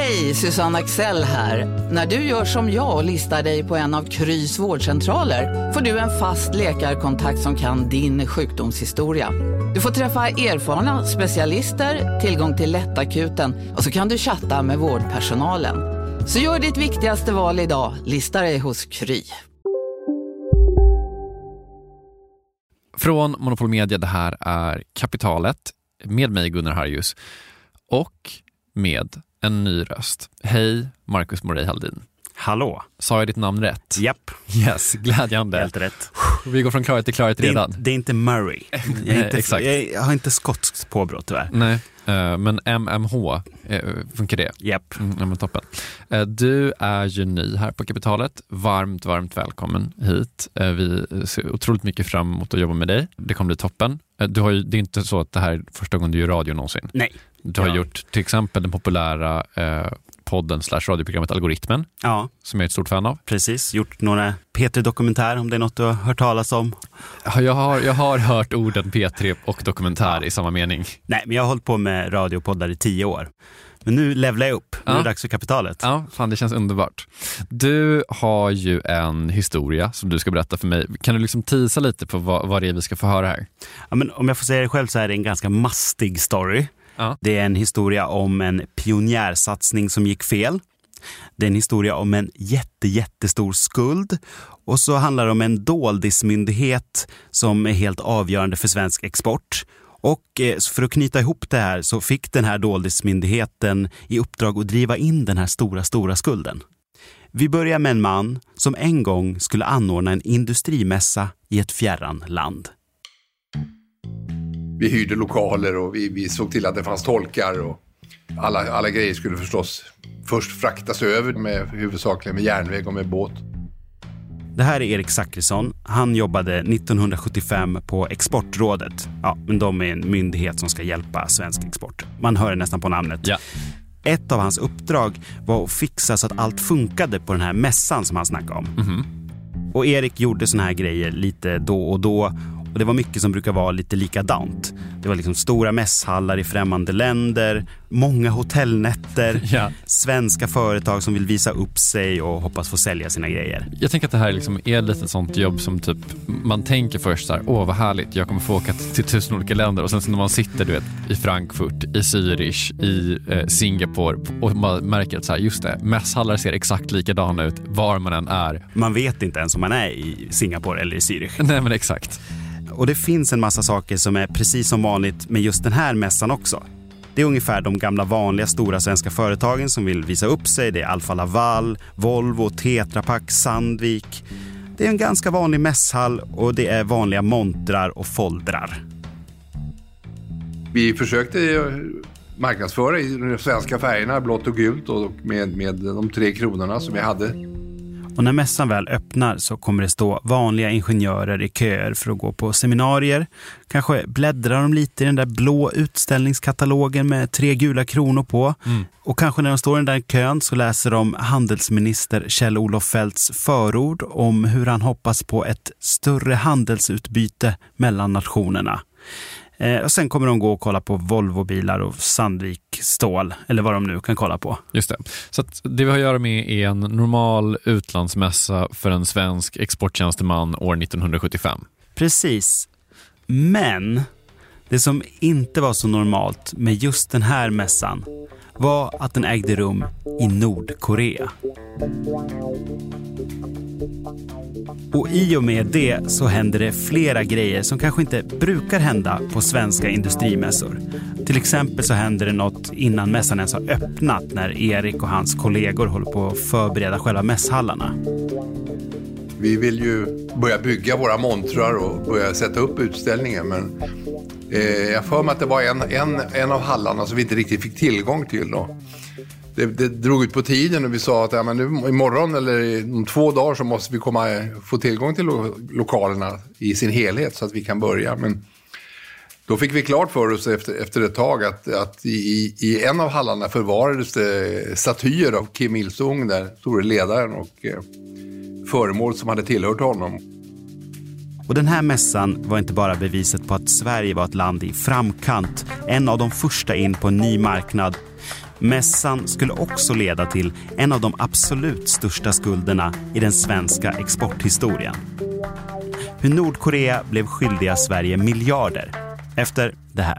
Hej, Susanne Axel här. När du gör som jag och listar dig på en av Krys vårdcentraler får du en fast läkarkontakt som kan din sjukdomshistoria. Du får träffa erfarna specialister, tillgång till lättakuten och så kan du chatta med vårdpersonalen. Så gör ditt viktigaste val idag, lista dig hos Kry. Från Monopol Media, det här är Kapitalet med mig Gunnar Harjus och med en ny röst. Hej, Marcus Morey Haldin. Hallå. Sa jag ditt namn rätt? Japp. Yes, glädjande. Helt rätt. Vi går från klarhet till klarhet Det redan. är, det är inte Murray. Jag, är inte, exakt. jag har inte skotskt påbrå tyvärr. Nej, eh, men MMH, funkar det? Japp. Mm, toppen. Eh, Du är ju ny här på Kapitalet. Varmt, varmt välkommen hit. Vi ser otroligt mycket fram emot att jobba med dig. Det kommer bli toppen. Du har ju, det är inte så att det här är första gången du gör radio någonsin. Nej. Du har Ja. gjort till exempel den populära eh, podden slash radioprogrammet Algoritmen, Ja, som jag är ett stort fan av. precis. Gjort några P3-dokumentär om det är något du har hört talas om. Ja, Jag har, jag har hört orden P3 och dokumentär i samma mening. Nej, men jag har hållit på med radiopoddar i tio år. Men nu levlar jag upp. Nu är Ja. det dags för kapitalet. Ja, fan det känns underbart. Du har ju en historia som du ska berätta för mig. Kan du liksom tisa lite på vad, vad det är vi ska få höra här? Ja, men om jag får säga det själv så är det en ganska mastig story. Ja. Det är en historia om en pionjärsatsning som gick fel. Det är en historia om en jätte, jättestor skuld. Och så handlar det om en doldismyndighet som är helt avgörande för svensk export. Och eh, för att knyta ihop det här så fick den här doldismyndigheten i uppdrag att driva in den här stora, stora skulden. Vi börjar med en man som en gång skulle anordna en industrimässa i ett fjärran land vi hyrde lokaler och vi, vi såg till att det fanns tolkar och alla, alla grejer skulle förstås först fraktas över med huvudsakligen med järnväg och med båt. Det här är Erik Zackrisson. Han jobbade 1975 på Exportrådet. Ja, men de är en myndighet som ska hjälpa svensk export. Man hör det nästan på namnet. Ja. Ett av hans uppdrag var att fixa så att allt funkade på den här mässan som han snackade om. Och Erik gjorde såna här grejer lite då och då. Och det var mycket som brukar vara lite likadant. Det var liksom stora mässhallar i främmande länder, många hotellnätter, Ja. svenska företag som vill visa upp sig och hoppas få sälja sina grejer. Jag tänker att det här liksom är lite ett sånt jobb som typ man tänker först så här, åh vad härligt, jag kommer få åka till, till tusen olika länder och sen så när man sitter du vet i Frankfurt, i Zürich, i eh, Singapore och man märker att så här, just det, mässhallar ser exakt likadana ut var man än är. Man vet inte ens om man är i Singapore eller i Zürich. Nej men exakt. Och det finns en massa saker som är precis som vanligt med just den här mässan också. Det är ungefär de gamla vanliga stora svenska företagen som vill visa upp sig. Det är Alfa Laval, Volvo, Tetra Pak, Sandvik. Det är en ganska vanlig mässhall och det är vanliga montrar och foldrar. Vi försökte marknadsföra i de svenska färgerna, blått och gult och med, med de tre kronorna som vi hade. Och när mässan väl öppnar så kommer det stå vanliga ingenjörer i köer för att gå på seminarier. Kanske bläddrar de lite i den där blå utställningskatalogen med tre gula kronor på. Och kanske när de står i den där kön så läser de handelsminister Kjell-Olof Feldts förord om hur han hoppas på ett större handelsutbyte mellan nationerna. Eh, och sen kommer de gå och kolla på Volvobilar och Sandvik stål, eller vad de nu kan kolla på. Just det. Så det vi har att göra med är en normal utlandsmässa för en svensk exporttjänsteman år 1975. Precis. Men det som inte var så normalt med just den här mässan var att den ägde rum i Nordkorea. Och i och med det så händer det flera grejer som kanske inte brukar hända på svenska industrimässor. Till exempel så händer det något innan mässan ens har öppnat när Erik och hans kollegor håller på att förbereda själva mässhallarna. Vi vill ju börja bygga våra montrar och börja sätta upp utställningen. Men eh, jag får mig att det var en, en, en av hallarna som vi inte riktigt fick tillgång till. Då. Det, det drog ut på tiden och vi sa att ja, men nu, imorgon eller om två dagar så måste vi komma, få tillgång till lo, lokalerna i sin helhet så att vi kan börja. Men Då fick vi klart för oss efter, efter ett tag att, att i, i en av hallarna förvarades det statyer av Kim Il-Sung, den store ledaren, och eh, föremål som hade tillhört honom. Och den här mässan var inte bara beviset på att Sverige var ett land i framkant, en av de första in på en ny marknad. Mässan skulle också leda till en av de absolut största skulderna i den svenska exporthistorien. Hur Nordkorea blev skyldiga Sverige miljarder efter det här.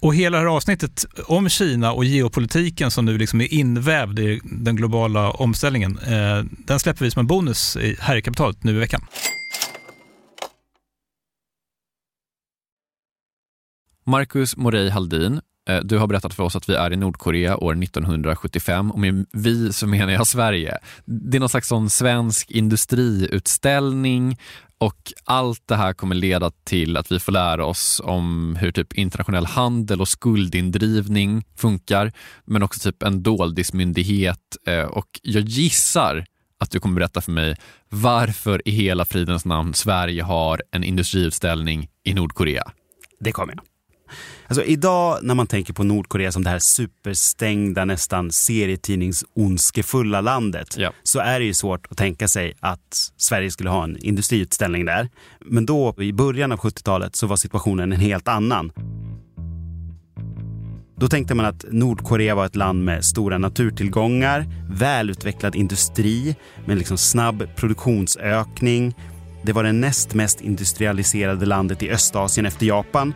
Och hela det här avsnittet om Kina och geopolitiken som nu liksom är invävd i den globala omställningen, eh, den släpper vi som en bonus här i kapitalet nu i veckan. Marcus Morey Haldin, eh, du har berättat för oss att vi är i Nordkorea år 1975 och med vi så menar jag Sverige. Det är någon slags sån svensk industriutställning och allt det här kommer leda till att vi får lära oss om hur typ internationell handel och skuldindrivning funkar, men också typ en doldismyndighet. Eh, och jag gissar att du kommer berätta för mig varför i hela fridens namn Sverige har en industriutställning i Nordkorea. Det kommer jag. Alltså idag när man tänker på Nordkorea som det här superstängda, nästan serietidningsondskefulla landet ja. så är det ju svårt att tänka sig att Sverige skulle ha en industriutställning där. Men då i början av 70-talet så var situationen en helt annan. Då tänkte man att Nordkorea var ett land med stora naturtillgångar, välutvecklad industri med liksom snabb produktionsökning. Det var det näst mest industrialiserade landet i Östasien efter Japan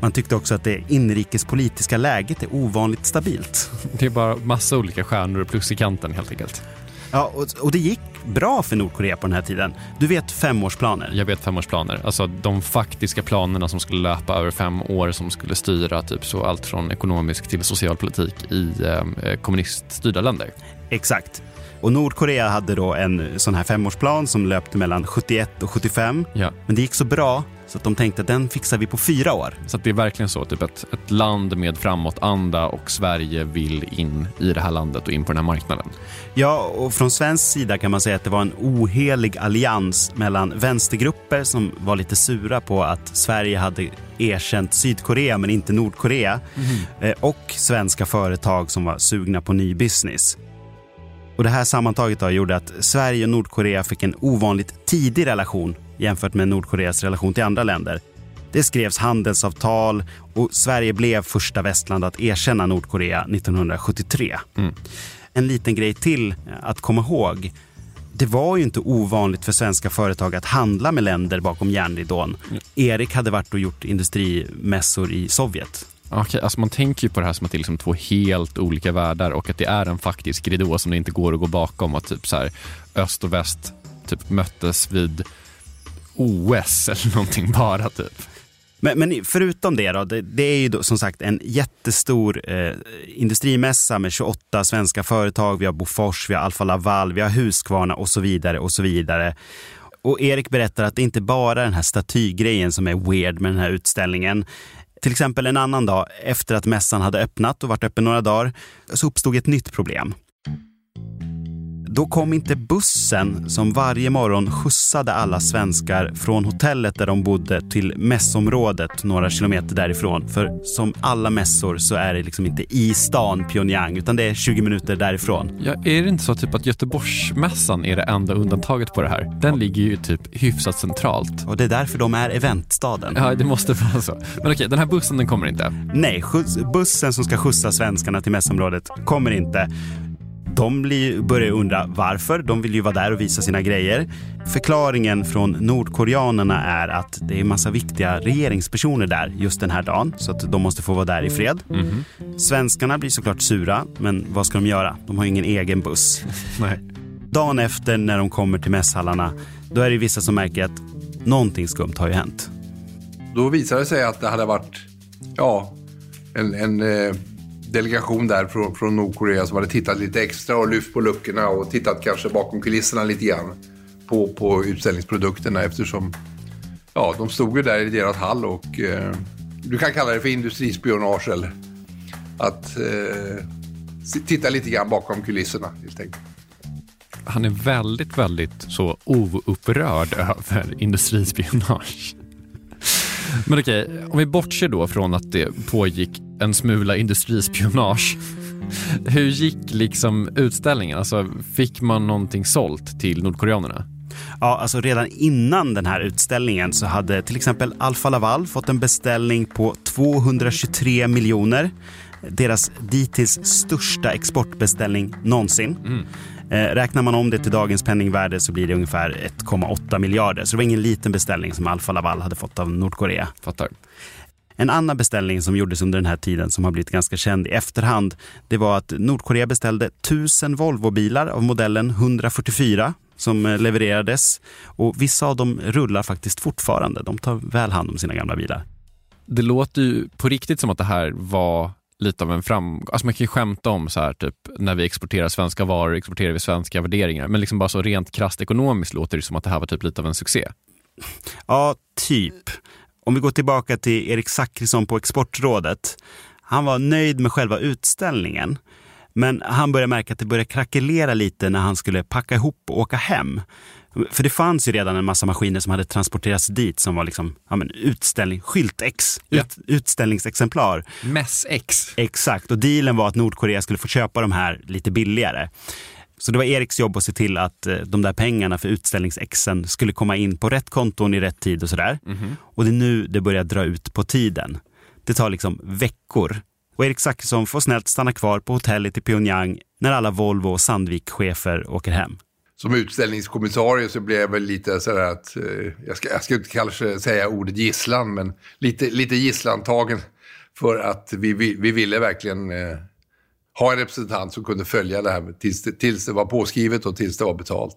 man tyckte också att det inrikespolitiska läget är ovanligt stabilt. Det är bara massa olika stjärnor och plus i kanten helt enkelt. Ja, och, och, det gick bra för Nordkorea på den här tiden. Du vet femårsplaner? Jag vet femårsplaner. Alltså de faktiska planerna som skulle löpa över fem år som skulle styra typ så allt från ekonomisk till social politik i eh, kommuniststyrda länder. Exakt. Och Nordkorea hade då en sån här femårsplan som löpte mellan 71 och 75. Ja. Men det gick så bra så att de tänkte att den fixar vi på fyra år. Så det är verkligen så, typ ett, ett land med framåtanda och Sverige vill in i det här landet och in på den här marknaden. Ja, och från svensk sida kan man säga att det var en ohelig allians mellan vänstergrupper som var lite sura på att Sverige hade erkänt Sydkorea men inte Nordkorea mm. och svenska företag som var sugna på ny business. Och Det här sammantaget då gjorde att Sverige och Nordkorea fick en ovanligt tidig relation jämfört med Nordkoreas relation till andra länder. Det skrevs handelsavtal och Sverige blev första västland att erkänna Nordkorea 1973. Mm. En liten grej till att komma ihåg. Det var ju inte ovanligt för svenska företag att handla med länder bakom järnridån. Mm. Erik hade varit och gjort industrimässor i Sovjet. Okay, alltså man tänker ju på det här som att det är liksom två helt olika världar och att det är en faktisk ridå som det inte går att gå bakom. Att typ så här, öst och väst typ möttes vid OS eller någonting bara typ. Men, men, förutom det då, det, det är ju då, som sagt en jättestor eh, industrimässa med 28 svenska företag. Vi har Bofors, vi har Alfa Laval, vi har Husqvarna och så vidare och så vidare. Och Erik berättar att det inte bara är den här statygrejen som är weird med den här utställningen. Till exempel en annan dag efter att mässan hade öppnat och varit öppen några dagar så uppstod ett nytt problem då kom inte bussen som varje morgon skjutsade alla svenskar från hotellet där de bodde till mässområdet några kilometer därifrån. För som alla mässor så är det liksom inte i stan Pyongyang utan det är 20 minuter därifrån. Ja, är det inte så typ att Göteborgsmässan är det enda undantaget på det här? Den ligger ju typ hyfsat centralt. Och det är därför de är eventstaden. Ja, det måste vara så. Men okej, den här bussen den kommer inte. Nej, bussen som ska skjutsa svenskarna till mässområdet kommer inte. De blir, börjar undra varför. De vill ju vara där och visa sina grejer. Förklaringen från nordkoreanerna är att det är massa viktiga regeringspersoner där just den här dagen så att de måste få vara där i fred. Mhm. Svenskarna blir såklart sura, men vad ska de göra? De har ju ingen egen buss. Nej. Dagen efter när de kommer till mässhallarna, då är det vissa som märker att någonting skumt har ju hänt. Då visade det sig att det hade varit ja, en, en eh, delegation där från, från Nordkorea som hade tittat lite extra och lyft på luckorna och tittat kanske bakom kulisserna lite grann på, på utställningsprodukterna eftersom ja, de stod ju där i deras hall och eh, du kan kalla det för industrispionage eller att eh, titta lite grann bakom kulisserna helt enkelt. Han är väldigt, väldigt så oupprörd över industrispionage. Men okej, om vi bortser då från att det pågick en smula industrispionage. Hur gick liksom utställningen? Alltså, fick man någonting sålt till nordkoreanerna? Ja, alltså redan innan den här utställningen så hade till exempel Alfa Laval fått en beställning på 223 miljoner. Deras dittills största exportbeställning någonsin. Eh, räknar man om det till dagens penningvärde så blir det ungefär 1,8 miljarder. Så det var ingen liten beställning som Alfa Laval hade fått av Nordkorea. Fattar. En annan beställning som gjordes under den här tiden som har blivit ganska känd i efterhand, det var att Nordkorea beställde 1000 Volvobilar av modellen 144 som eh, levererades. Och vissa av dem rullar faktiskt fortfarande. De tar väl hand om sina gamla bilar. Det låter ju på riktigt som att det här var lite av en framgång. Alltså man kan ju skämta om så här, typ, när vi exporterar svenska varor exporterar vi svenska värderingar. Men liksom bara så rent krasst ekonomiskt låter det som att det här var typ lite av en succé. Ja, typ. Om vi går tillbaka till Erik Zackrisson på Exportrådet. Han var nöjd med själva utställningen. Men han började märka att det började krackelera lite när han skulle packa ihop och åka hem. För det fanns ju redan en massa maskiner som hade transporterats dit som var liksom, ja men utställning, skylt-X, Ja. ut, utställningsexemplar. Mess-X. Exakt, och dealen var att Nordkorea skulle få köpa de här lite billigare. Så det var Eriks jobb att se till att eh, de där pengarna för utställningsexen skulle komma in på rätt konton i rätt tid och sådär. Och det är nu det börjar dra ut på tiden. Det tar liksom veckor. Och Erik Zackrisson får snällt stanna kvar på hotellet i Pyongyang när alla Volvo och Sandvik-chefer åker hem. Som utställningskommissarie så blev jag väl lite sådär att, eh, jag, ska, jag ska inte kanske säga ordet gisslan, men lite, lite gisslantagen för att vi, vi, vi ville verkligen eh, ha en representant som kunde följa det här tills det, tills det var påskrivet och tills det var betalt.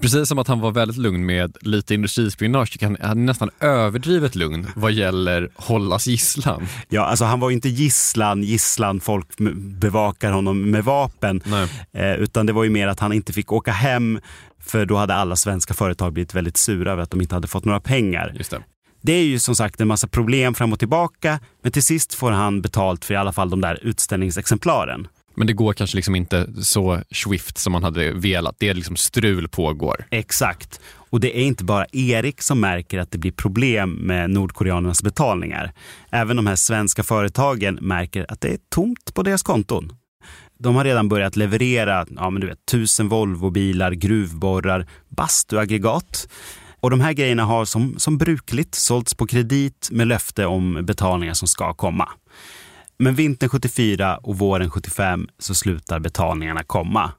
Precis som att han var väldigt lugn med lite industrispionage, kan han är nästan överdrivet lugn vad gäller hållas gisslan. Ja, alltså han var ju inte gisslan, gisslan, folk bevakar honom med vapen. Nej. Eh, utan det var ju mer att han inte fick åka hem för då hade alla svenska företag blivit väldigt sura över att de inte hade fått några pengar. Just det. Det är ju som sagt en massa problem fram och tillbaka, men till sist får han betalt för i alla fall de där utställningsexemplaren. Men det går kanske liksom inte så swift som man hade velat. Det är liksom strul pågår. Exakt. Och det är inte bara Erik som märker att det blir problem med nordkoreanernas betalningar. Även de här svenska företagen märker att det är tomt på deras konton. De har redan börjat leverera ja, men du vet, tusen Volvobilar, gruvborrar, bastuaggregat. Och de här grejerna har som, som brukligt sålts på kredit med löfte om betalningar som ska komma. Men vintern 74 och våren 75 så slutar betalningarna komma.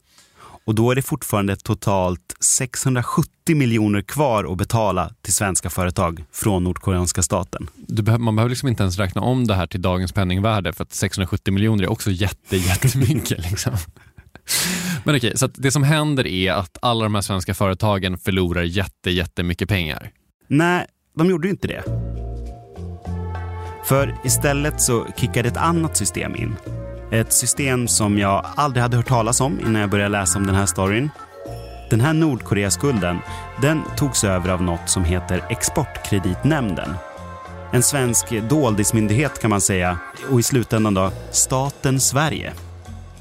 Och då är det fortfarande totalt 670 miljoner kvar att betala till svenska företag från nordkoreanska staten. Behöver, man behöver liksom inte ens räkna om det här till dagens penningvärde för att 670 miljoner är också jätte, jättemycket. Liksom. Men okej, så det som händer är att alla de här svenska företagen förlorar jätte, jättemycket pengar. Nej, de gjorde ju inte det. För istället så kickade ett annat system in. Ett system som jag aldrig hade hört talas om innan jag började läsa om den här storyn. Den här Nordkoreaskulden, den togs över av något som heter Exportkreditnämnden. En svensk doldismyndighet kan man säga och i slutändan då staten Sverige.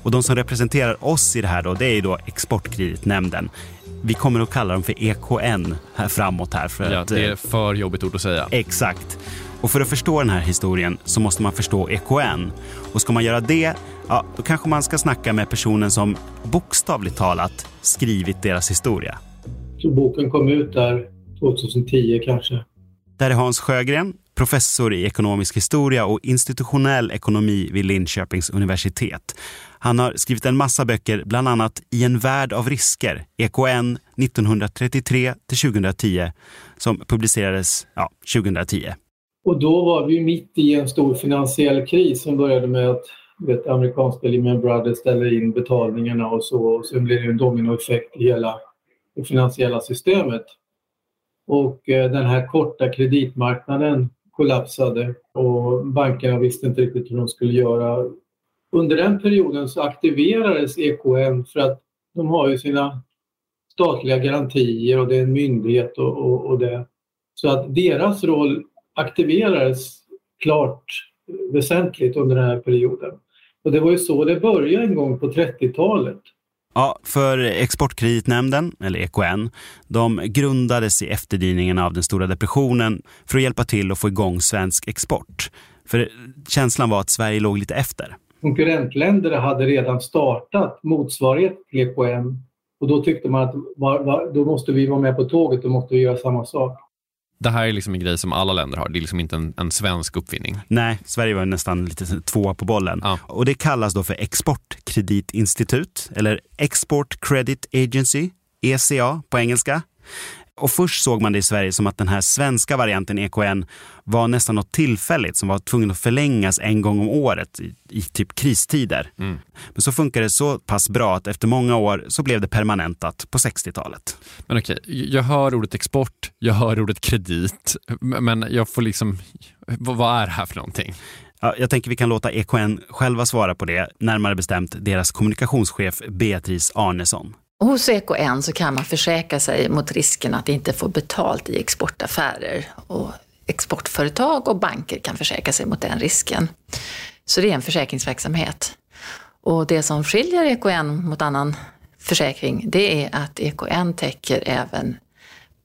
Och de som representerar oss i det här då, det är ju då Exportkreditnämnden. Vi kommer att kalla dem för EKN här framåt här. För Ja, att, det eh, är för jobbigt ord att säga. Exakt. Och för att förstå den här historien så måste man förstå EKN. Och ska man göra det, ja, då kanske man ska snacka med personen som bokstavligt talat skrivit deras historia. Så boken kom ut där 2010 kanske. Där är Hans Sjögren, professor i ekonomisk historia och institutionell ekonomi vid Linköpings universitet. Han har skrivit en massa böcker, bland annat I en värld av risker, EKN 1933 till 2010, som publicerades ja, 2010. Och då var vi mitt i en stor finansiell kris som började med att vet, amerikanska Lehman Brothers ställer in betalningarna och så. Och sen blev det en dominoeffekt i hela det finansiella systemet. Och eh, den här korta kreditmarknaden kollapsade och bankerna visste inte riktigt hur de skulle göra. Under den perioden så aktiverades EKN för att de har ju sina statliga garantier och det är en myndighet och, och, och det. Så att deras roll aktiverades klart väsentligt under den här perioden. Och det var ju så det började en gång på 30-talet. Ja, för Exportkreditnämnden, eller EKN, de grundades i efterdyningarna av den stora depressionen för att hjälpa till att få igång svensk export. För känslan var att Sverige låg lite efter. Konkurrentländer hade redan startat motsvarighet till EKN och då tyckte man att då måste vi vara med på tåget, då måste vi göra samma sak. Det här är liksom en grej som alla länder har. Det är liksom inte en, en svensk uppfinning. Nej, Sverige var nästan lite tvåa på bollen. Ja. Och det kallas då för Exportkreditinstitut, eller Export Credit Agency, ECA på engelska. Och först såg man det i Sverige som att den här svenska varianten EKN var nästan något tillfälligt som var tvungen att förlängas en gång om året i, i typ kristider. Mm. Men så funkar det så pass bra att efter många år så blev det permanentat på 60-talet. Men okej, jag hör ordet export, jag hör ordet kredit, men jag får liksom, vad är det här för någonting? Ja, jag tänker vi kan låta EKN själva svara på det, närmare bestämt deras kommunikationschef Beatrice Arnesson. Hos EKN så kan man försäkra sig mot risken att inte få betalt i exportaffärer. Och exportföretag och banker kan försäkra sig mot den risken. Så det är en försäkringsverksamhet. Och det som skiljer EKN mot annan försäkring, det är att EKN täcker även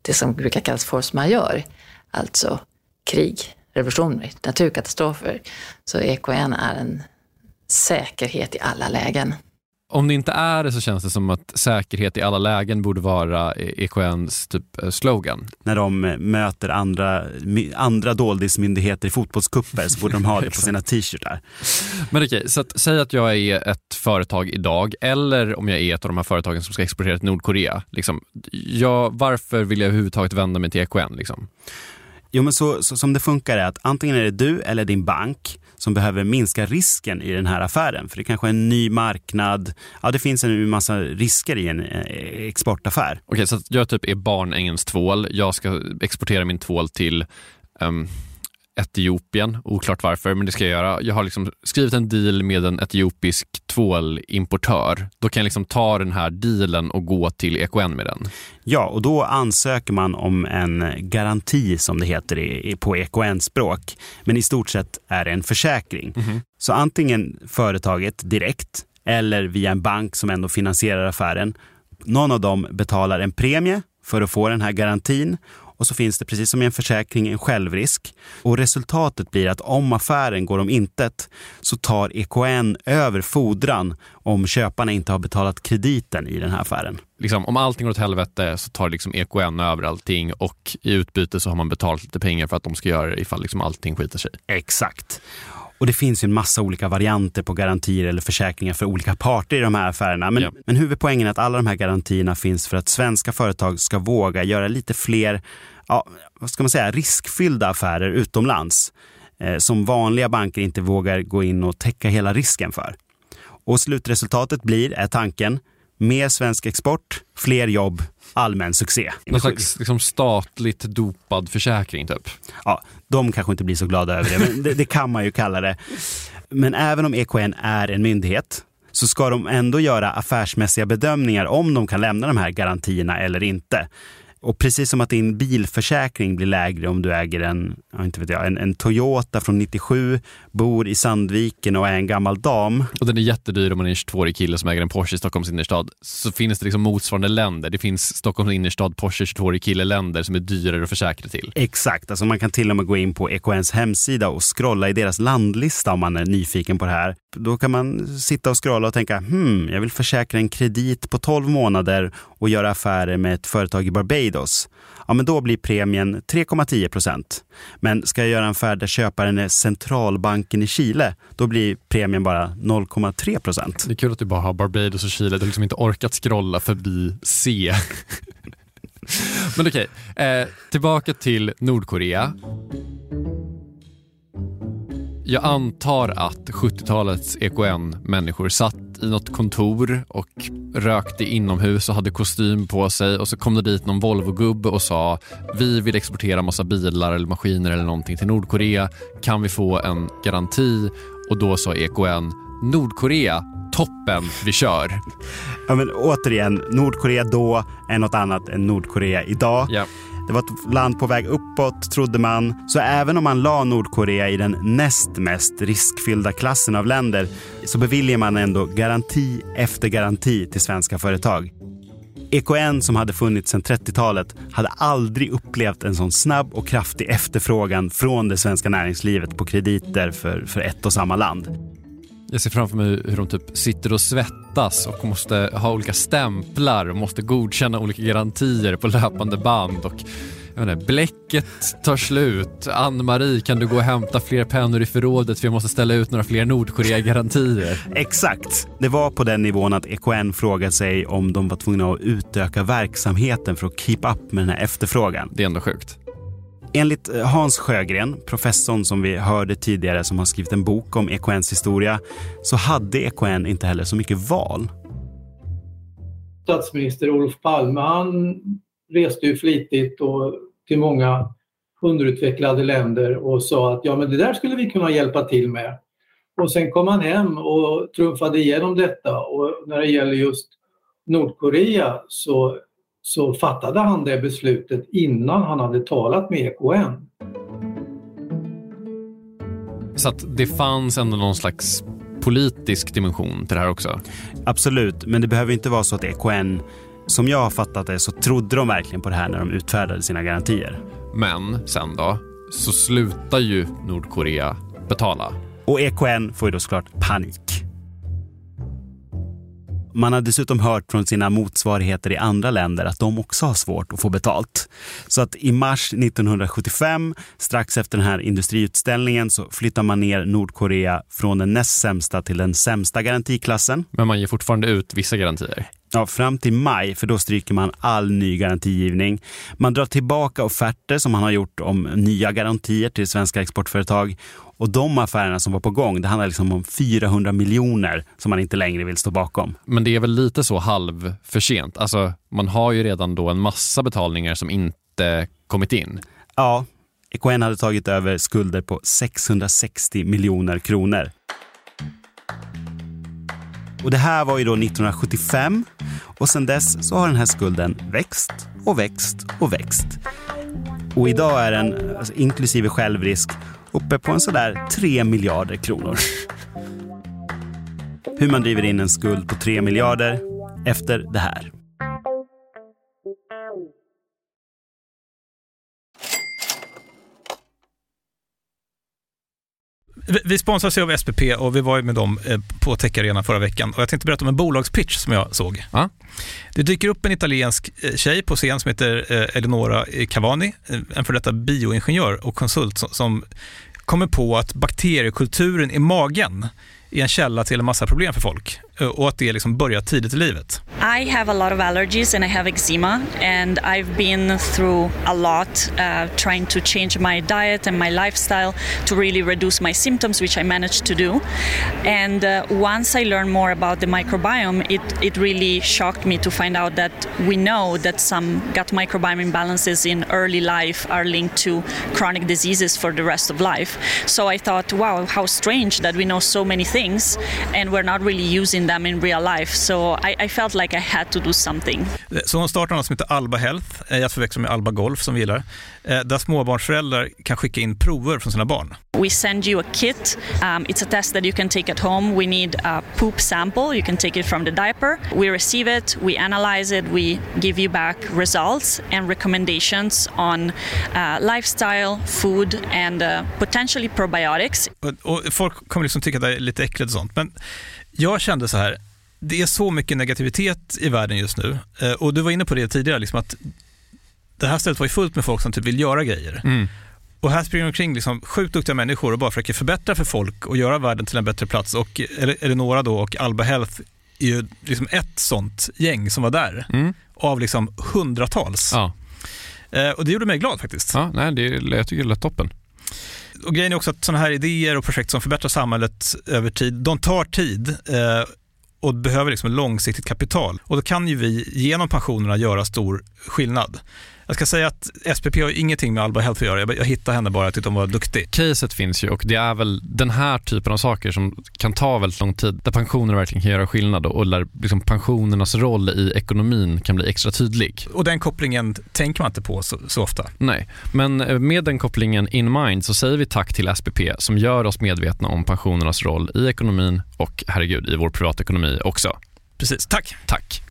det som brukar kallas force majeure, alltså krig, revolutioner, naturkatastrofer. Så EKN är en säkerhet i alla lägen. Om det inte är det så känns det som att säkerhet i alla lägen borde vara EKNs typ eh, slogan. När de eh, möter andra, andra doldismyndigheter i fotbollskupper så borde de ha det på sina t-shirtar. Men okej, så att, säg att jag är ett företag idag eller om jag är ett av de här företagen som ska exportera till Nordkorea. Liksom, jag, varför vill jag överhuvudtaget vända mig till EKN? Liksom? Jo, men så, så som det funkar är att antingen är det du eller din bank som behöver minska risken i den här affären. För det kanske är en ny marknad. Ja, det finns en massa risker i en eh, exportaffär. Okej, så jag typ är barnängens tvål. Jag ska exportera min tvål till um Etiopien, oklart varför, men det ska jag göra. Jag har liksom skrivit en deal med en etiopisk tvålimportör. Då kan jag liksom ta den här dealen och gå till EKN med den. Ja, och då ansöker man om en garanti som det heter på EKN-språk. Men i stort sett är det en försäkring. Så antingen företaget direkt eller via en bank som ändå finansierar affären. Någon av dem betalar en premie för att få den här garantin och så finns det precis som i en försäkring en självrisk. Och resultatet blir att om affären går om intet så tar EKN över fordran om köparna inte har betalat krediten i den här affären. Liksom, om allting går åt helvete så tar liksom EKN över allting och i utbyte så har man betalat lite pengar för att de ska göra det ifall liksom allting skiter sig. Exakt. Och det finns ju en massa olika varianter på garantier eller försäkringar för olika parter i de här affärerna. Men, Ja. men huvudpoängen är att alla de här garantierna finns för att svenska företag ska våga göra lite fler, ja, vad ska man säga, riskfyllda affärer utomlands. Eh, som vanliga banker inte vågar gå in och täcka hela risken för. Och slutresultatet blir, är tanken, mer svensk export, fler jobb, allmän succé. Någon slags liksom, statligt dopad försäkring typ. ja, de kanske inte blir så glada över det, men det, det kan man ju kalla det. Men även om EKN är en myndighet så ska de ändå göra affärsmässiga bedömningar om de kan lämna de här garantierna eller inte. Och precis som att din bilförsäkring blir lägre om du äger en, inte vet jag, en, en Toyota från 97, bor i Sandviken och är en gammal dam. Och den är jättedyr om man är en 22-årig kille som äger en Porsche i Stockholms innerstad. Så finns det liksom motsvarande länder. Det finns Stockholms innerstad Porsche 22-årig kille-länder som är dyrare att försäkra till. Exakt, alltså man kan till och med gå in på EKNs hemsida och scrolla i deras landlista om man är nyfiken på det här. Då kan man sitta och scrolla och tänka, hmm, jag vill försäkra en kredit på 12 månader och göra affärer med ett företag i Barbados. Ja, men då blir premien 3,10 procent. Men ska jag göra en affär där köparen är centralbanken i Chile, då blir premien bara 0,3 procent. Det är kul att du bara har Barbados och Chile. Du har liksom inte orkat scrolla förbi C. Men okej, eh, tillbaka till Nordkorea. Jag antar att 70-talets EKN-människor satt i något kontor och rökte inomhus och hade kostym på sig och så kom det dit någon Volvo-gubbe och sa vi vill exportera massa bilar eller maskiner eller någonting till Nordkorea. Kan vi få en garanti? Och då sa EKN Nordkorea, toppen, vi kör. Ja, men återigen, Nordkorea då är något annat än Nordkorea idag. Ja. Det var ett land på väg uppåt, trodde man. Så även om man la Nordkorea i den näst mest riskfyllda klassen av länder så beviljar man ändå garanti efter garanti till svenska företag. EKN som hade funnits sedan 30-talet hade aldrig upplevt en sån snabb och kraftig efterfrågan från det svenska näringslivet på krediter för, för ett och samma land. Jag ser framför mig hur de typ sitter och svettas och måste ha olika stämplar och måste godkänna olika garantier på löpande band. Och jag inte, bläcket tar slut. Ann-Marie, kan du gå och hämta fler pennor i förrådet för jag måste ställa ut några fler Nordkorea-garantier? Exakt. Det var på den nivån att EKN frågade sig om de var tvungna att utöka verksamheten för att keep up med den här efterfrågan. Det är ändå sjukt. Enligt eh, Hans Sjögren, professorn som vi hörde tidigare som har skrivit en bok om EKNs historia, så hade EKN inte heller så mycket val. Statsminister Olof Palme, han reste ju flitigt och till många underutvecklade länder och sa att ja, men det där skulle vi kunna hjälpa till med. Och sen kom han hem och trumfade igenom detta och när det gäller just Nordkorea så så fattade han det beslutet innan han hade talat med EKN. Så att det fanns ändå någon slags politisk dimension till det här också? Absolut, men det behöver inte vara så att EKN, som jag har fattat det, så trodde de verkligen på det här när de utfärdade sina garantier. Men sen då, så slutar ju Nordkorea betala. Och EKN får ju då såklart panik. Man har dessutom hört från sina motsvarigheter i andra länder att de också har svårt att få betalt. Så att i mars 1975, strax efter den här industriutställningen, så flyttar man ner Nordkorea från den näst sämsta till den sämsta garantiklassen. Men man ger fortfarande ut vissa garantier? Ja, fram till maj, för då stryker man all ny garantigivning. Man drar tillbaka offerter som man har gjort om nya garantier till svenska exportföretag. Och de affärerna som var på gång, det handlar liksom om 400 miljoner som man inte längre vill stå bakom. Men det är väl lite så halv för sent? Alltså, man har ju redan då en massa betalningar som inte kommit in. Ja, EKN hade tagit över skulder på 660 miljoner kronor. Och det här var ju då 1975 och sedan dess så har den här skulden växt och växt och växt. Och idag är den, alltså inklusive självrisk, uppe på en sådär 3 miljarder kronor. Hur man driver in en skuld på 3 miljarder efter det här. Vi sponsras av SPP och vi var med dem eh, på Tech förra veckan. Och jag tänkte berätta om en bolagspitch som jag såg. Ja. Det dyker upp en italiensk eh, tjej på scen som heter eh, Eleonora Cavani, en för detta bioingenjör och konsult som kommer på att bakteriekulturen i magen är en källa till en massa problem för folk Eh, och att det liksom börjar tidigt i livet. I have a lot of allergies and I have eczema and I've been through a lot uh, trying to change my diet and my lifestyle to really reduce my symptoms which I managed to do and uh, once I learned more about the microbiome it, it really shocked me to find out that we know that some gut microbiome imbalances in early life are linked to chronic diseases for the rest of life so I thought wow how strange that we know so many things and we're not really using them in real life. So I, I felt like I had to do something. Så hon startar något som heter Alba Health, eh, jag förväxlar med Alba Golf som vi gillar, eh, där småbarnsföräldrar kan skicka in prover från sina barn. We send you a kit. Um, it's a test that you can take at home. We need a poop sample. You can take it from the diaper. We receive it, we analyze it, we give you back results and recommendations on uh, lifestyle, food and uh, potentially probiotics. Och, och folk kommer liksom tycka att det är lite äckligt och sånt, men jag kände så här, det är så mycket negativitet i världen just nu. Eh, och du var inne på det tidigare, liksom att det här stället var ju fullt med folk som typ vill göra grejer. Mm. Och här springer omkring liksom sjukt duktiga människor och bara försöker förbättra för folk och göra världen till en bättre plats. Och Eleonora då och Alba Health är ju liksom ett sånt gäng som var där. Mm. Av liksom hundratals. Ja. Eh, och det gjorde mig glad faktiskt. Ja, nej, det, jag tycker det lät toppen. Och grejen är också att sådana här idéer och projekt som förbättrar samhället över tid, de tar tid eh, och behöver liksom långsiktigt kapital. Och då kan ju vi genom pensionerna göra stor skillnad. Jag ska säga att SPP har ingenting med Alba Health att göra. Jag, jag hittade henne bara, jag tyckte hon var duktig. Caset finns ju och det är väl den här typen av saker som kan ta väldigt lång tid, där pensioner verkligen kan göra skillnad och där liksom pensionernas roll i ekonomin kan bli extra tydlig. Och den kopplingen tänker man inte på så, så ofta. Nej, men eh, med den kopplingen in mind så säger vi tack till SPP som gör oss medvetna om pensionernas roll i ekonomin och herregud, i vår privatekonomi också. Precis, tack. Tack.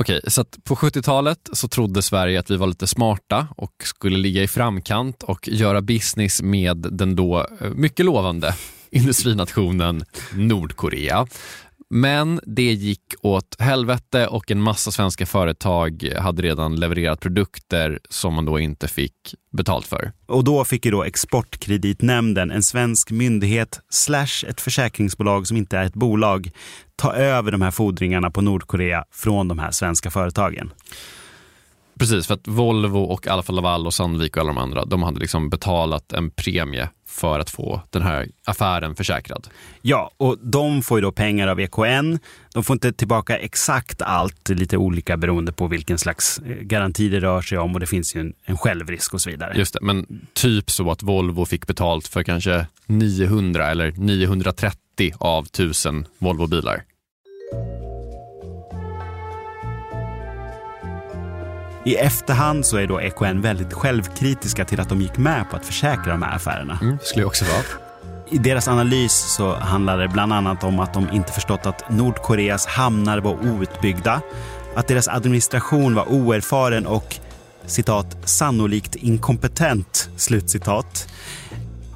Okej, så att på 70-talet så trodde Sverige att vi var lite smarta och skulle ligga i framkant och göra business med den då eh, mycket lovande industrinationen Nordkorea. Men det gick åt helvete och en massa svenska företag hade redan levererat produkter som man då inte fick betalt för. Och då fick ju då Exportkreditnämnden, en svensk myndighet slash ett försäkringsbolag som inte är ett bolag, ta över de här fordringarna på Nordkorea från de här svenska företagen. Precis, för att Volvo och Alfa Laval och Sandvik och alla de andra, de hade liksom betalat en premie för att få den här affären försäkrad. Ja, och de får ju då pengar av EKN. De får inte tillbaka exakt allt, lite olika beroende på vilken slags eh, garanti det rör sig om och det finns ju en, en självrisk och så vidare. Just det, men typ så att Volvo fick betalt för kanske 900 eller 930 av 1000 Volvobilar. I efterhand så är då EKN väldigt självkritiska till att de gick med på att försäkra de här affärerna. Mm, skulle jag också vara. I deras analys så handlar det bland annat om att de inte förstått att Nordkoreas hamnar var outbyggda, att deras administration var oerfaren och citat sannolikt inkompetent, slutcitat.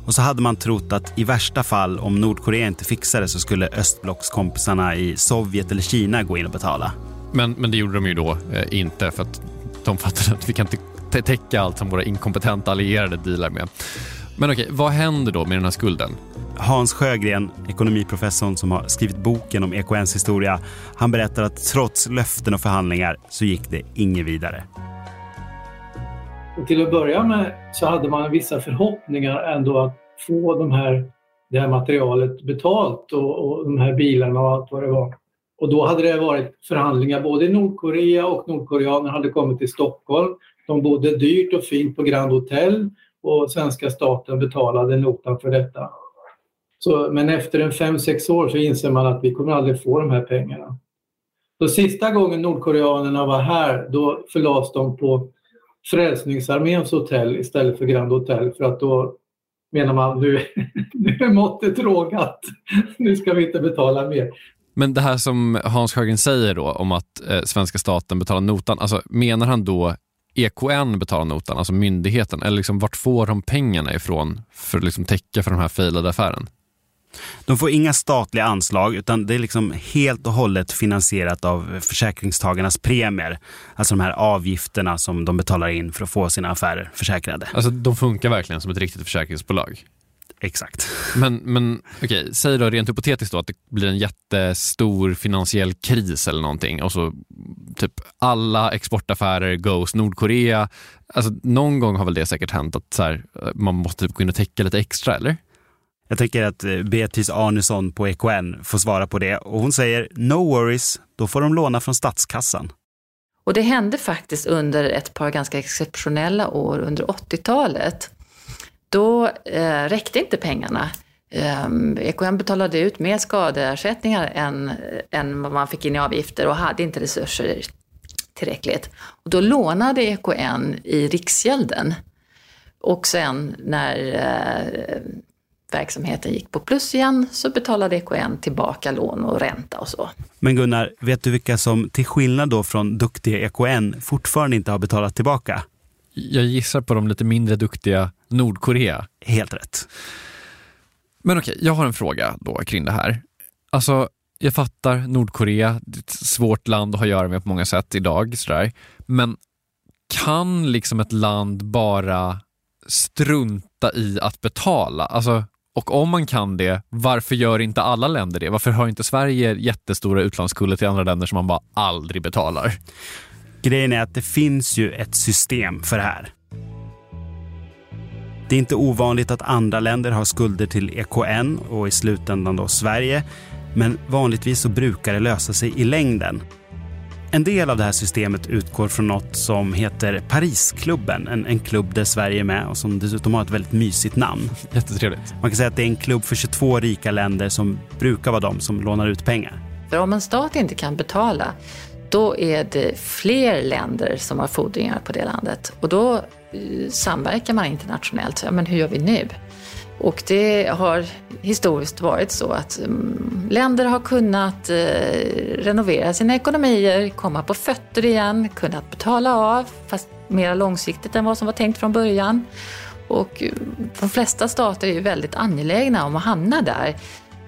Och så hade man trott att i värsta fall, om Nordkorea inte fixade så skulle östblockskompisarna i Sovjet eller Kina gå in och betala. Men, men det gjorde de ju då eh, inte för att de fattade att vi kan inte täcka allt som våra inkompetenta allierade dealar med. Men okej, vad händer då med den här skulden? Hans Sjögren, ekonomiprofessorn som har skrivit boken om EKNs historia, han berättar att trots löften och förhandlingar så gick det inget vidare. Och till att börja med så hade man vissa förhoppningar ändå att få de här, det här materialet betalt och, och de här bilarna och allt vad det var. Och då hade det varit förhandlingar både i Nordkorea och nordkoreaner hade kommit till Stockholm. De bodde dyrt och fint på Grand Hotel och svenska staten betalade notan för detta. Så, men efter en fem sex år så inser man att vi kommer aldrig få de här pengarna. Så sista gången nordkoreanerna var här då förlades de på Frälsningsarméns hotell istället för Grand Hotel för att då menar man nu, nu är måttet rågat. Nu ska vi inte betala mer. Men det här som Hans Sjögren säger då om att eh, svenska staten betalar notan, alltså menar han då EKN betalar notan, alltså myndigheten, eller liksom vart får de pengarna ifrån för att liksom täcka för den här failade affären? De får inga statliga anslag utan det är liksom helt och hållet finansierat av försäkringstagarnas premier. Alltså de här avgifterna som de betalar in för att få sina affärer försäkrade. Alltså de funkar verkligen som ett riktigt försäkringsbolag? Exakt. Men, men okej, okay, säg då rent hypotetiskt då att det blir en jättestor finansiell kris eller någonting och så typ alla exportaffärer goes Nordkorea. Alltså någon gång har väl det säkert hänt att så här, man måste typ gå in och täcka lite extra, eller? Jag tänker att eh, Beatrice Arnesson på EKN får svara på det och hon säger no worries, då får de låna från statskassan. Och det hände faktiskt under ett par ganska exceptionella år under 80-talet då eh, räckte inte pengarna. Ehm, um, EKN betalade ut mer skadeersättningar än, än vad man fick in i avgifter och hade inte resurser tillräckligt. Och då lånade EKN i Riksgälden. Och sen när eh, verksamheten gick på plus igen så betalade EKN tillbaka lån och ränta och så. Men Gunnar, vet du vilka som till skillnad då från duktiga EKN fortfarande inte har betalat tillbaka? Jag gissar på de lite mindre duktiga Nordkorea. Helt rätt. Men okej, jag har en fråga då kring det här. Alltså, jag fattar Nordkorea, det är ett svårt land att ha att göra med på många sätt idag. Sådär. Men kan liksom ett land bara strunta i att betala? Alltså, och om man kan det, varför gör inte alla länder det? Varför har inte Sverige jättestora utlandsskulder till andra länder som man bara aldrig betalar? Grejen är att det finns ju ett system för det här. Det är inte ovanligt att andra länder har skulder till EKN och i slutändan då Sverige. Men vanligtvis så brukar det lösa sig i längden. En del av det här systemet utgår från något som heter Parisklubben. En, en klubb där Sverige är med och som dessutom har ett väldigt mysigt namn. Jättetrevligt. Man kan säga att det är en klubb för 22 rika länder som brukar vara de som lånar ut pengar. För om en stat inte kan betala, då är det fler länder som har fordringar på det landet. Och då eh, samverkar man internationellt. Ja, men hur gör vi nu? Och det har historiskt varit så att mm, länder har kunnat eh, renovera sina ekonomier, komma på fötter igen, kunnat betala av, fast mer långsiktigt än vad som var tänkt från början. Och eh, de flesta stater är ju väldigt angelägna om att hamna där.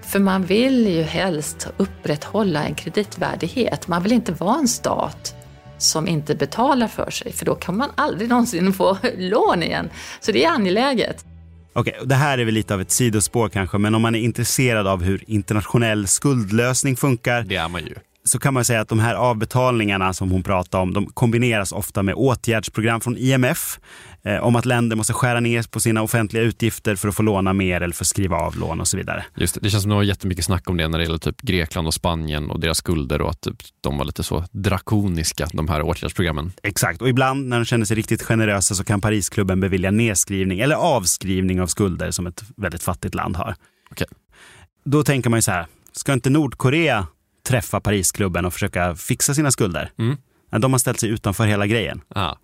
För man vill ju helst upprätthålla en kreditvärdighet. Man vill inte vara en stat som inte betalar för sig, för då kan man aldrig någonsin få lån igen. Så det är angeläget. Okej, det här är väl lite av ett sidospår kanske, men om man är intresserad av hur internationell skuldlösning funkar. Det är man ju. Så kan man säga att de här avbetalningarna som hon pratar om, de kombineras ofta med åtgärdsprogram från IMF eh, om att länder måste skära ner på sina offentliga utgifter för att få låna mer eller för att skriva av lån och så vidare. Just det, det känns som det var jättemycket snack om det när det gäller typ Grekland och Spanien och deras skulder och att typ, de var lite så drakoniska, de här åtgärdsprogrammen. Exakt, och ibland när de känner sig riktigt generösa så kan Parisklubben bevilja nedskrivning eller avskrivning av skulder som ett väldigt fattigt land har. Okej. Då tänker man ju så här, ska inte Nordkorea träffa Parisklubben och försöka fixa sina skulder? Mm. De har ställt sig utanför hela grejen. Ah.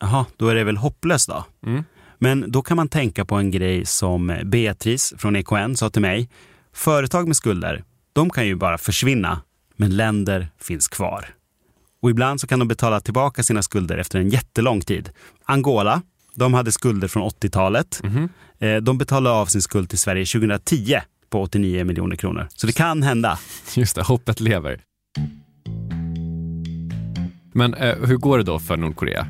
Jaha, då är det väl hopplöst då? Mm. Men då kan man tänka på en grej som Beatrice från EKN sa till mig. Företag med skulder, de kan ju bara försvinna, men länder finns kvar. Och ibland så kan de betala tillbaka sina skulder efter en jättelång tid. Angola, de hade skulder från 80-talet. Mhm. Eh, De betalade av sin skuld till Sverige 2010 på 89 miljoner kronor. Så det kan hända. Just det, hoppet lever. Men eh, hur går det då för Nordkorea?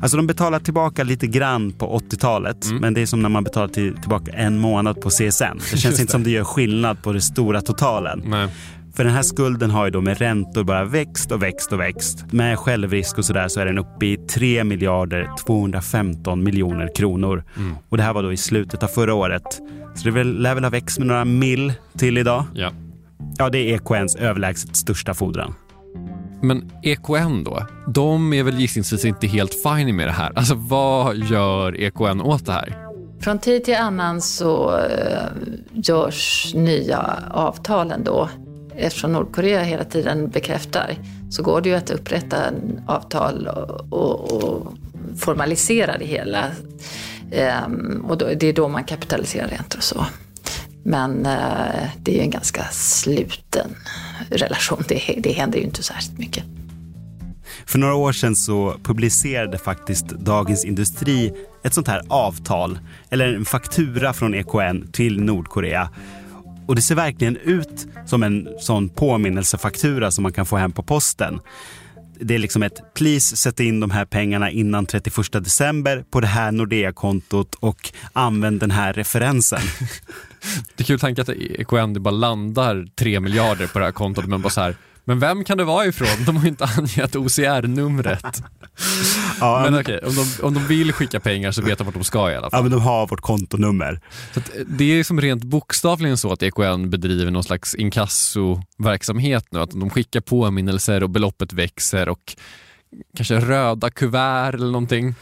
Alltså de betalar tillbaka lite grann på 80-talet, men det är som när man betalar till, tillbaka en månad på CSN. Det känns Just inte det. som det gör skillnad på den stora totalen. Nej. För den här skulden har ju då med räntor bara växt och växt och växt. Med självrisk och sådär så är den uppe i 3 miljarder 215 miljoner kronor. Och det här var då i slutet av förra året. Så det väl, lär väl ha växt med några mill till idag. Ja. Ja, det är EKNs överlägset största fordran. Men EKN då? De är väl gissningsvis inte helt fine med det här. Alltså vad gör EKN åt det här? Från tid till annan så eh, görs nya avtal ändå. Eftersom Nordkorea hela tiden bekräftar så går det ju att upprätta en avtal och, och, och formalisera det hela. Ehm, och då, det är då man kapitaliserar räntor och så. Men eh, det är ju en ganska sluten relation. Det, det händer ju inte särskilt mycket. För några år sedan så publicerade faktiskt Dagens Industri ett sånt här avtal, eller en faktura från EKN till Nordkorea. Och det ser verkligen ut som en sån påminnelsefaktura som man kan få hem på posten. Det är liksom ett please sätt in de här pengarna innan 31 december på det här Nordea-kontot och använd den här referensen. Det är kul tanke att EKN bara landar 3 miljarder på det här kontot men bara så här men vem kan det vara ifrån? De har inte angett OCR-numret. Ja, Men okej, om, de, om de vill skicka pengar så vet de vart de ska i alla fall. ja, men de har vårt kontonummer. Så eh, det är som rent bokstavligen så att EKN bedriver någon slags inkassoverksamhet nu. Att de skickar påminnelser och beloppet växer och kanske röda kuvert eller någonting.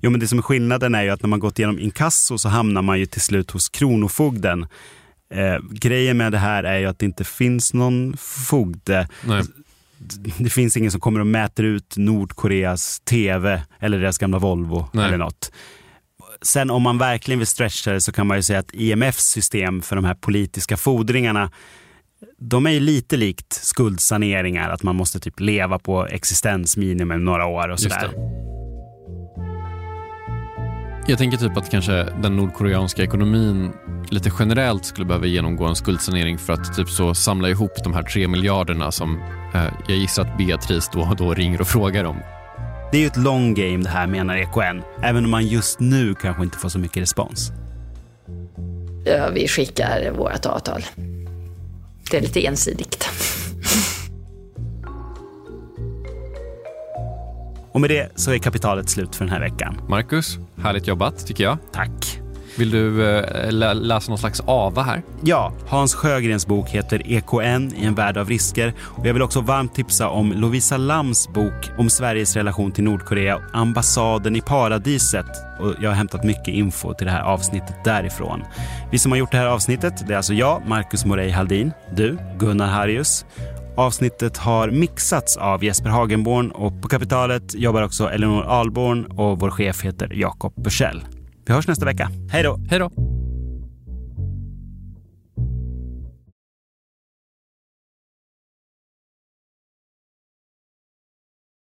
Jo, men det som är skillnaden är ju att när man gått igenom inkasso så hamnar man ju till slut hos Kronofogden. Eh, grejen med det här är ju att det inte finns någon fogde. Nej. Det finns ingen som kommer och mäter ut Nordkoreas tv eller deras gamla Volvo Nej. eller något. Sen om man verkligen vill stretcha det så kan man ju säga att IMFs system för de här politiska fordringarna de är ju lite likt skuldsaneringar, att man måste typ leva på existensminimum några år och sådär. Jag tänker typ att kanske den nordkoreanska ekonomin lite generellt skulle behöva genomgå en skuldsanering för att typ så samla ihop de här tre miljarderna som eh, jag gissar att Beatrice då och då ringer och frågar om. Det är ju ett long game det här menar EKN, även om man just nu kanske inte får så mycket respons. Ja, vi skickar vårt avtal. Det är lite ensidigt. Och med det så är kapitalet slut för den här veckan. Marcus, härligt jobbat tycker jag. Tack. Vill du eh, lä- läsa någon slags ava här? Ja, Hans Sjögrens bok heter EKN i en värld av risker. Och jag vill också varmt tipsa om Lovisa Lams bok om Sveriges relation till Nordkorea, Ambassaden i paradiset. Och jag har hämtat mycket info till det här avsnittet därifrån. Vi som har gjort det här avsnittet, det är alltså jag, Marcus Morey Haldin, du, Gunnar Harrius. Avsnittet har mixats av Jesper Hagenborn och på Kapitalet jobbar också Elinor Alborn och vår chef heter Jakob Bursell. Vi hörs nästa vecka. Hej då! Hej då!